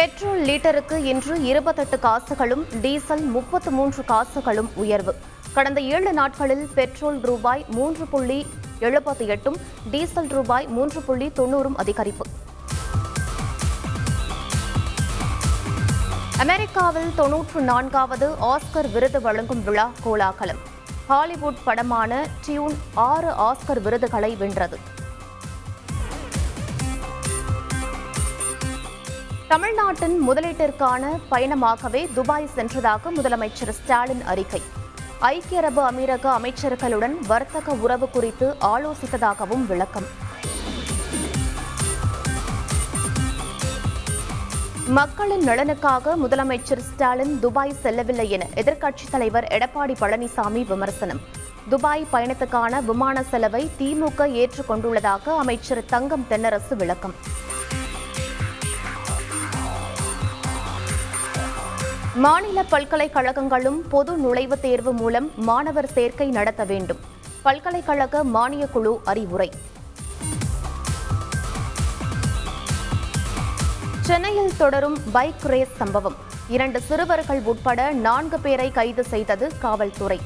Petrol லிட்டருக்கு இன்று இருபத்தெட்டு காசுகளும் டீசல் முப்பத்து மூன்று காசுகளும் உயர்வு. கடந்த ஏழு நாட்களில் பெட்ரோல் ரூபாய் மூன்று புள்ளி எழுபத்தி எட்டும் டீசல் ரூபாய் மூன்று புள்ளி தொண்ணூறும் அதிகரிப்பு. அமெரிக்காவில் தொன்னூற்று நான்காவது ஆஸ்கர் விருது வழங்கும் விழா கோலாகலம். ஹாலிவுட் படமான டியூன் ஆறு ஆஸ்கர் விருதுகளை வென்றது. தமிழ்நாட்டின் முதலீட்டிற்கான பயணமாகவே துபாய் சென்றதாக முதலமைச்சர் ஸ்டாலின் அறிக்கை. ஐக்கிய அரபு அமீரக அமைச்சர்களுடன் வர்த்தக உறவு குறித்து ஆலோசித்ததாகவும் விளக்கம். மக்களின் நலனுக்காக முதலமைச்சர் ஸ்டாலின் துபாய் செல்லவில்லை என எதிர்க்கட்சித் தலைவர் எடப்பாடி பழனிசாமி விமர்சனம். துபாய் பயணத்துக்கான விமான செலவை திமுக ஏற்றுக்கொண்டுள்ளதாக அமைச்சர் தங்கம் தென்னரசு விளக்கம். மாநில பல்கலைக்கழகங்களும் பொது நுழைவுத் தேர்வு மூலம் மாணவர் சேர்க்கை நடத்த வேண்டும். பல்கலைக்கழக மானியக் குழு அறிவுரை. சென்னையில் தொடரும் பைக் ரேஸ் சம்பவம். இரண்டு சிறுவர்கள் உட்பட நான்கு பேரை கைது செய்தது காவல்துறை.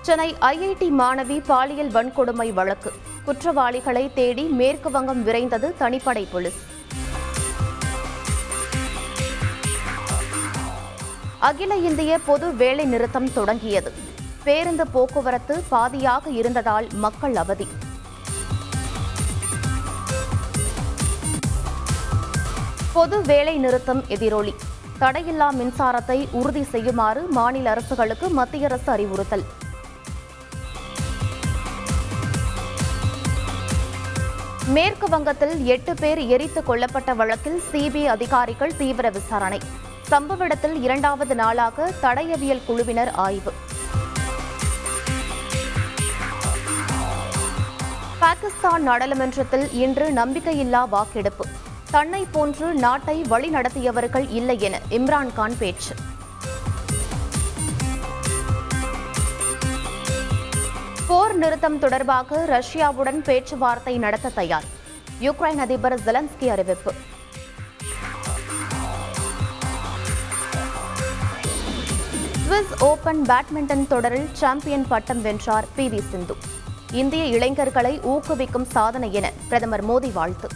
சென்னை ஐஐடி மாணவி பாலியல் வன்கொடுமை வழக்கு. குற்றவாளிகளை தேடி மேற்கு வங்கம் விரைந்தது தனிப்படை போலீஸ். அகில இந்திய பொது வேலை நிறுத்தம் தொடங்கியது. பேருந்து போக்குவரத்து பாதியாக இருந்ததால் மக்கள் அவதி. பொது வேலை நிறுத்தம் எதிரொலி. தடையில்லா மின்சாரத்தை உறுதி செய்யுமாறு மாநில அரசுகளுக்கு மத்திய அரசு அறிவுறுத்தல். மேற்கு வங்கத்தில் எட்டு பேர் எரித்து கொல்லப்பட்ட வழக்கில் சிபிஐ அதிகாரிகள் தீவிர விசாரணை. சம்பவ இடத்தில் இரண்டாவது நாளாக தடயவியல் குழுவினர் ஆய்வு. பாகிஸ்தான் நாடாளுமன்றத்தில் இன்று நம்பிக்கையில்லா வாக்கெடுப்பு. தன்னை போன்று நாட்டை வழிநடத்தியவர்கள் இல்லை என இம்ரான்கான் பேச்சு. போர் நிறுத்தம் தொடர்பாக ரஷ்யாவுடன் பேச்சுவார்த்தை நடத்த தயார். யுக்ரைன் அதிபர் ஜெலன்ஸ்கி அறிவிப்பு. சுவிஸ் ஓபன் பேட்மிண்டன் தொடரில் சாம்பியன் பட்டம் வென்றார் பி வி சிந்து. இந்திய இளைஞர்களை ஊக்குவிக்கும் சாதனை என பிரதமர் மோடி வாழ்த்து.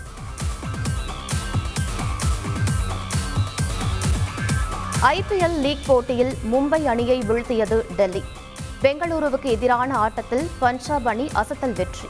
ஐபிஎல் லீக் போட்டியில் மும்பை அணியை வீழ்த்தியது டெல்லி. பெங்களூருவுக்கு எதிரான ஆட்டத்தில் பஞ்சாப் அணி அசத்தல் வெற்றி.